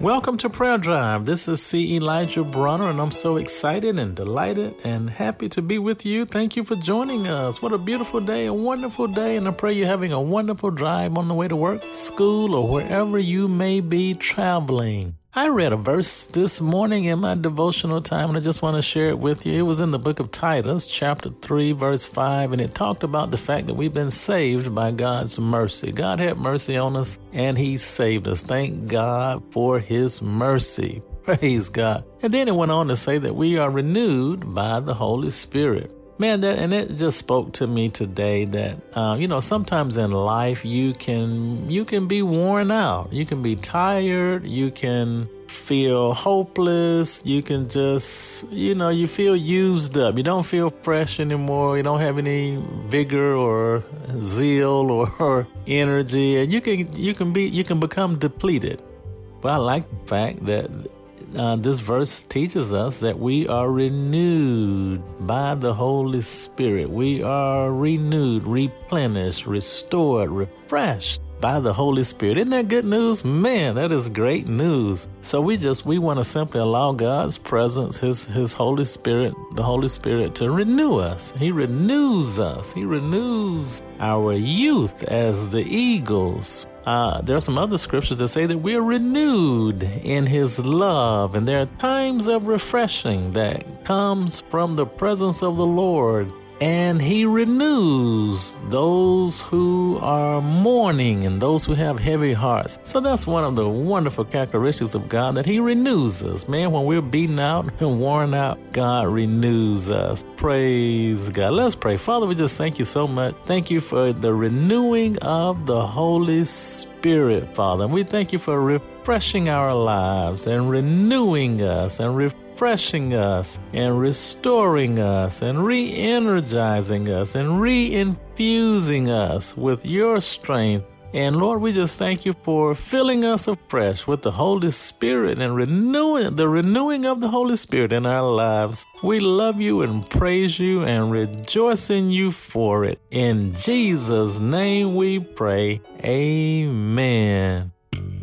Welcome to Prayer Drive. This is C. Elijah Bronner, and I'm so excited and delighted and happy to be with you. Thank you for joining us. What a beautiful day, a wonderful day, and I pray you're having a wonderful drive on the way to work, school, or wherever you may be traveling. I read a verse this morning in my devotional time, and I just want to share it with you. It was in the book of Titus, chapter 3, verse 5, and it talked about the fact that we've been saved by God's mercy. God had mercy on us, and He saved us. Thank God for His mercy. Praise God. And then it went on to say that we are renewed by the Holy Spirit man that and it just spoke to me today that uh, you know sometimes in life you can you can be worn out. You can be tired. You can feel hopeless. You can just you know you feel used up. You don't feel fresh anymore. You don't have any vigor or zeal or, or energy. And you can you can be you can become depleted. But i like the fact that uh, this verse teaches us that we are renewed by the Holy Spirit. We are renewed, replenished, restored, refreshed by the Holy Spirit. Isn't that good news? Man, that is great news. So we just we want to simply allow God's presence, his his Holy Spirit, the Holy Spirit to renew us. He renews us. He renews our youth as the eagles. Uh, there are some other scriptures that say that we're renewed in his love and there are times of refreshing that comes from the presence of the Lord and he renews those who are mourning and those who have heavy hearts. So that's one of the wonderful characteristics of God that he renews us. Man, when we're beaten out and worn out, God renews us. Praise God. Let's pray. Father, we just thank you so much. Thank you for the renewing of the Holy Spirit, Father. And we thank you for refreshing our lives and renewing us and refreshing us and restoring us and re energizing us and re infusing us with your strength. And Lord, we just thank you for filling us afresh with the Holy Spirit and renewing the renewing of the Holy Spirit in our lives. We love you and praise you and rejoice in you for it. In Jesus' name we pray. Amen.